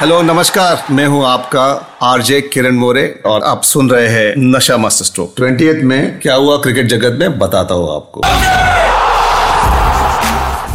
Hello नमस्कार। मैं हूँ आपका आरजे किरण मोरे और आप सुन रहे हैं नशा मास्टर स्ट्रोक ट्वेंटी में क्या हुआ क्रिकेट जगत में? बताता हूँ आपको।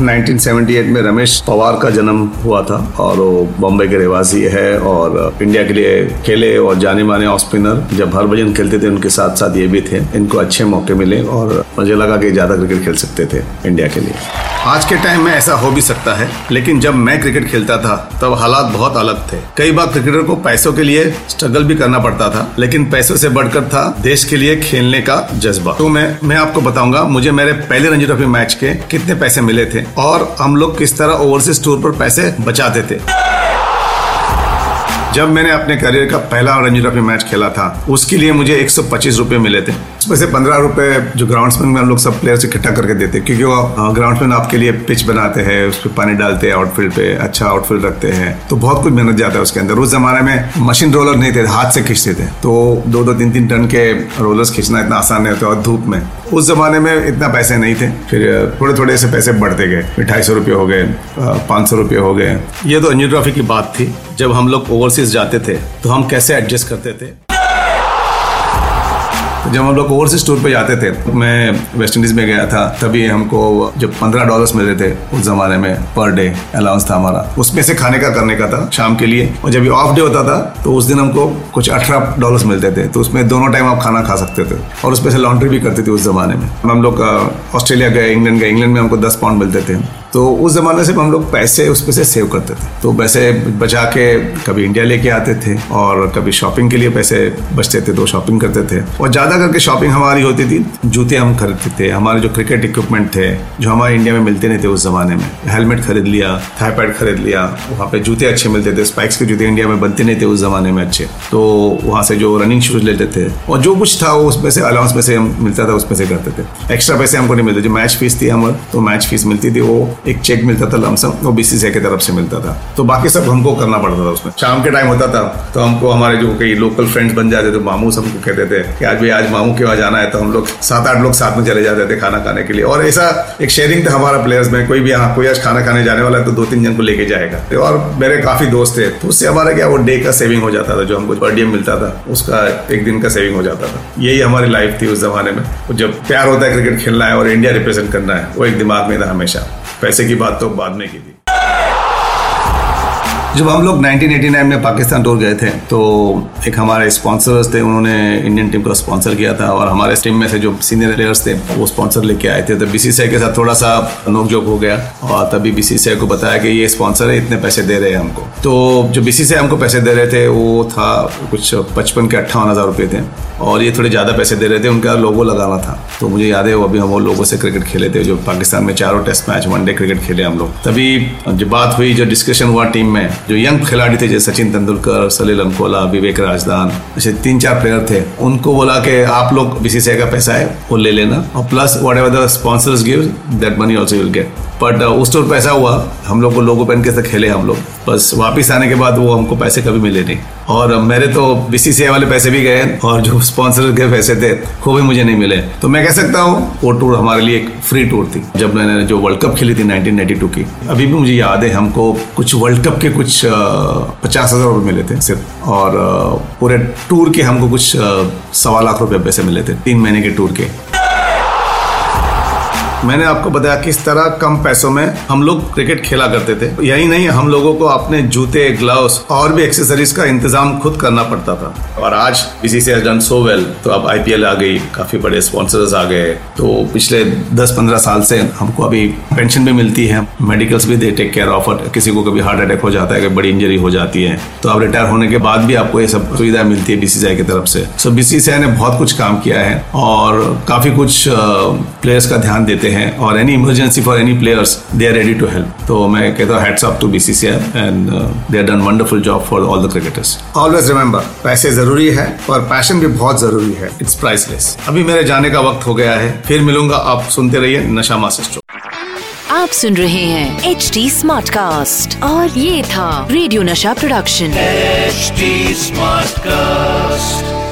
1978 में रमेश पवार का जन्म हुआ था और वो बॉम्बे के रहवासी है और इंडिया के लिए खेले और जाने माने ऑफ़ स्पिनर जब हरभजन खेलते थे, उनके साथ साथ ये भी थे। इनको अच्छे मौके मिले और मुझे लगा कि ज़्यादा क्रिकेट खेल सकते थे इंडिया के लिए। आज के टाइम में ऐसा हो भी सकता है, लेकिन जब मैं क्रिकेट खेलता था, तब हालात बहुत अलग थे। कई बार क्रिकेटर को पैसों के लिए स्ट्रगल भी करना पड़ता था, लेकिन पैसों से बढ़कर था देश के लिए खेलने का जज्बा। तो मैं मैं आपको बताऊँगा, मुझे मेरे पहले रणजी ट्रॉफी मैच के कितने पैसे मिले थे, और हम लोग किस तरह ओवरसीज टूर पर पैसे बचाते थे। जब मैंने अपने करियर का पहला रणजी ट्रॉफी मैच खेला था, उसके लिए मुझे एक सौ पच्चीस रुपए मिले थे। उसमें से पंद्रह रुपए जो ग्राउंड्समैन में हम लोग सब प्लेयर्स इकट्ठा करके देते क्योंकि वो ग्राउंड्समैन आपके लिए पिच बनाते हैं उस पर पानी डालते हैं आउटफील्ड पे अच्छा आउटफील्ड रखते हैं तो बहुत कुछ मेहनत जाता है उसके अंदर। उस जमाने में मशीन रोलर नहीं थे, हाथ से खींचते थे तो दो दो तीन तीन टन के रोलर्स खींचना इतना आसान नहीं होता और धूप में। उस जमाने में इतना पैसे नहीं थे, फिर थोड़े थोड़े से पैसे बढ़ते गए ढाई सौ रुपये हो गए पाँच सौ रुपये हो गए। ये तो रणजी ट्रॉफी की बात थी। जब हम लोग ओवरसीज जाते थे तो हम कैसे एडजस्ट करते थे? तो जब हम लोग ओवरसीज टूर पे जाते थे, मैं वेस्ट इंडीज में गया था, तभी हमको जब पंद्रह डॉलर्स मिलते थे उस जमाने में पर डे अलाउंस था हमारा। उसमें से खाने का, करने का था, शाम के लिए। और जब ऑफ़ डे होता था तो उस दिन हमको कुछ अठारह डॉलर्स मिलते थे तो उसमें दोनों टाइम आप खाना खा सकते थे। और उसमें से लॉन्ड्री भी करते थे उस जमाने में। हम लोग ऑस्ट्रेलिया गए इंग्लैंड गए इंग्लैंड में हमको दस पाउंड मिलते थे। तो उस जमाने से हम लोग पैसे उस पे से सेव करते थे। तो पैसे बचा के कभी इंडिया लेके आते थे और कभी शॉपिंग के लिए पैसे बचते थे तो शॉपिंग करते थे। और ज़्यादा करके शॉपिंग हमारी होती थी, जूते हम खरीदते थे। हमारे जो क्रिकेट इक्विपमेंट थे, जो हमारे इंडिया में मिलते नहीं थे उस जमाने में। हेलमेट खरीद लिया थाईपैड खरीद लिया, वहाँ पे जूते अच्छे मिलते थे। स्पाइक्स के जूते इंडिया में बनते नहीं थे उस जमाने में अच्छे। तो वहाँ से जो रनिंग शूज़ लेते थे, और जो कुछ था वो उसमें से अलाउंस में से हम मिलता था उसमें से करते थे। एक्स्ट्रा पैसे हमको नहीं मिलते जो मैच फ़ीस थी हमारे तो मैच फ़ीस मिलती थी वो एक चेक मिलता था लमसम वो बीसीसीआई की तरफ़ से मिलता था। तो बाकी सब हमको करना पड़ता था उसमें। शाम के टाइम होता था तो हमको हमारे जो कई लोकल फ्रेंड्स बन जाते थे, मामू सबको कहते थे कि आज भी आज मामू के वहाँ जाना है तो हम लोग सात आठ लोग साथ में चले जाते थे खाना खाने के लिए। और ऐसा एक शेयरिंग था हमारा प्लेयर्स में, कोई भी यहाँ, कोई आज खाना खाने जाने वाला है तो दो तीन जन को लेके जाएगा। और मेरे काफ़ी दोस्त थे तो उससे हमारा क्या, वो डे का सेविंग हो जाता था, जो हमको पर डीएम मिलता था, उसका एक दिन का सेविंग हो जाता था। यही हमारी लाइफ थी उस जमाने में। जब प्यार होता है क्रिकेट खेलना है और इंडिया रिप्रेजेंट करना है, वो एक दिमाग में था हमेशा। पैसे की बात तो बाद में की थी। जब हम लोग 1989 में पाकिस्तान टूर गए थे तो एक हमारे स्पॉन्सर्स थे, उन्होंने इंडियन टीम को स्पॉन्सर किया था और हमारे टीम में से जो सीनियर प्लेयर्स थे, वो स्पॉन्सर लेके आए थे। तो बीसीसीआई के साथ थोड़ा सा नोकझोंक हो गया और तभी बीसीसीआई को बताया कि ये स्पॉन्सर है, इतने पैसे दे रहे हैं हमको। तो जो बीसीसीआई हमको पैसे दे रहे थे, वो था कुछ पचपन के अट्ठावन हज़ार रुपये थे और ये थोड़े ज़्यादा पैसे दे रहे थे, उनका लोगो लगाना था। तो मुझे याद है, वो अभी हम वो लोगों से क्रिकेट खेले थे, जो पाकिस्तान में चारों टेस्ट मैच वनडे क्रिकेट खेले हम लोग। तभी जो बात हुई, जो डिस्कशन हुआ टीम में जो यंग खिलाड़ी थे, जैसे सचिन तेंदुलकर, सलील अंकोला, विवेक राजदान, ऐसे तीन चार प्लेयर थे, उनको बोला कि आप लोग बीसीसीआई का पैसा है, वो ले लेना। और plus whatever the sponsors give that money also will get but उस टाइम पैसा हुआ, हम लोग को लोगो पहन के खेले हम लोग। बस वापिस आने के बाद वो हमको पैसे कभी मिले नहीं। और मेरे तो बीसीसीआई वाले पैसे भी गए और जो स्पॉन्सर के पैसे थे, वो भी मुझे नहीं मिले। तो मैं कह सकता हूँ, वो टूर हमारे लिए एक फ्री टूर थी, जब मैंने जो वर्ल्ड कप खेली थी 1992 की। अभी भी मुझे याद है, हमको कुछ वर्ल्ड कप के कुछ पचास हज़ार रुपये मिले थे सिर्फ़। और पूरे टूर के हमको कुछ सवा लाख रुपए पैसे मिले थे, तीन महीने के टूर के। मैंने आपको बताया किस तरह कम पैसों में हम लोग क्रिकेट खेला करते थे। यही नहीं, हम लोगों को अपने जूते ग्लव्स और भी एक्सेसरीज का इंतज़ाम खुद करना पड़ता था। और आज बीसीसीआई डन सो वेल तो अब आईपीएल आ गई, काफ़ी बड़े स्पॉन्सर्स आ गए। तो पिछले 10-15 साल से हमको अभी पेंशन भी मिलती है मेडिकल्स भी दे टेक केयर ऑफ़ किसी को कभी हार्ट अटैक हो जाता है, कभी बड़ी इंजरी हो जाती है तो अब रिटायर होने के बाद भी आपको ये सब सुविधा मिलती है बीसीसीआई की तरफ़ से। सो बीसीसीआई ने बहुत कुछ काम किया है और काफ़ी कुछ प्लेयर्स का ध्यान देते हैं। और any emergency for any players they are ready to help तो मैं कहता हूँ heads up to BCCI and they are done wonderful job for all the cricketers always remember पैसे ज़रूरी है और पैशन भी बहुत ज़रूरी है। इट्स प्राइसलेस अभी मेरे जाने का वक्त हो गया है फिर मिलूँगा आप सुनते रहिए नशा मास्टर आप सुन रहे हैं एच डी स्मार्ट कास्ट और ये था रेडियो नशा प्रोडक्शन एच स्मार्ट Smartcast.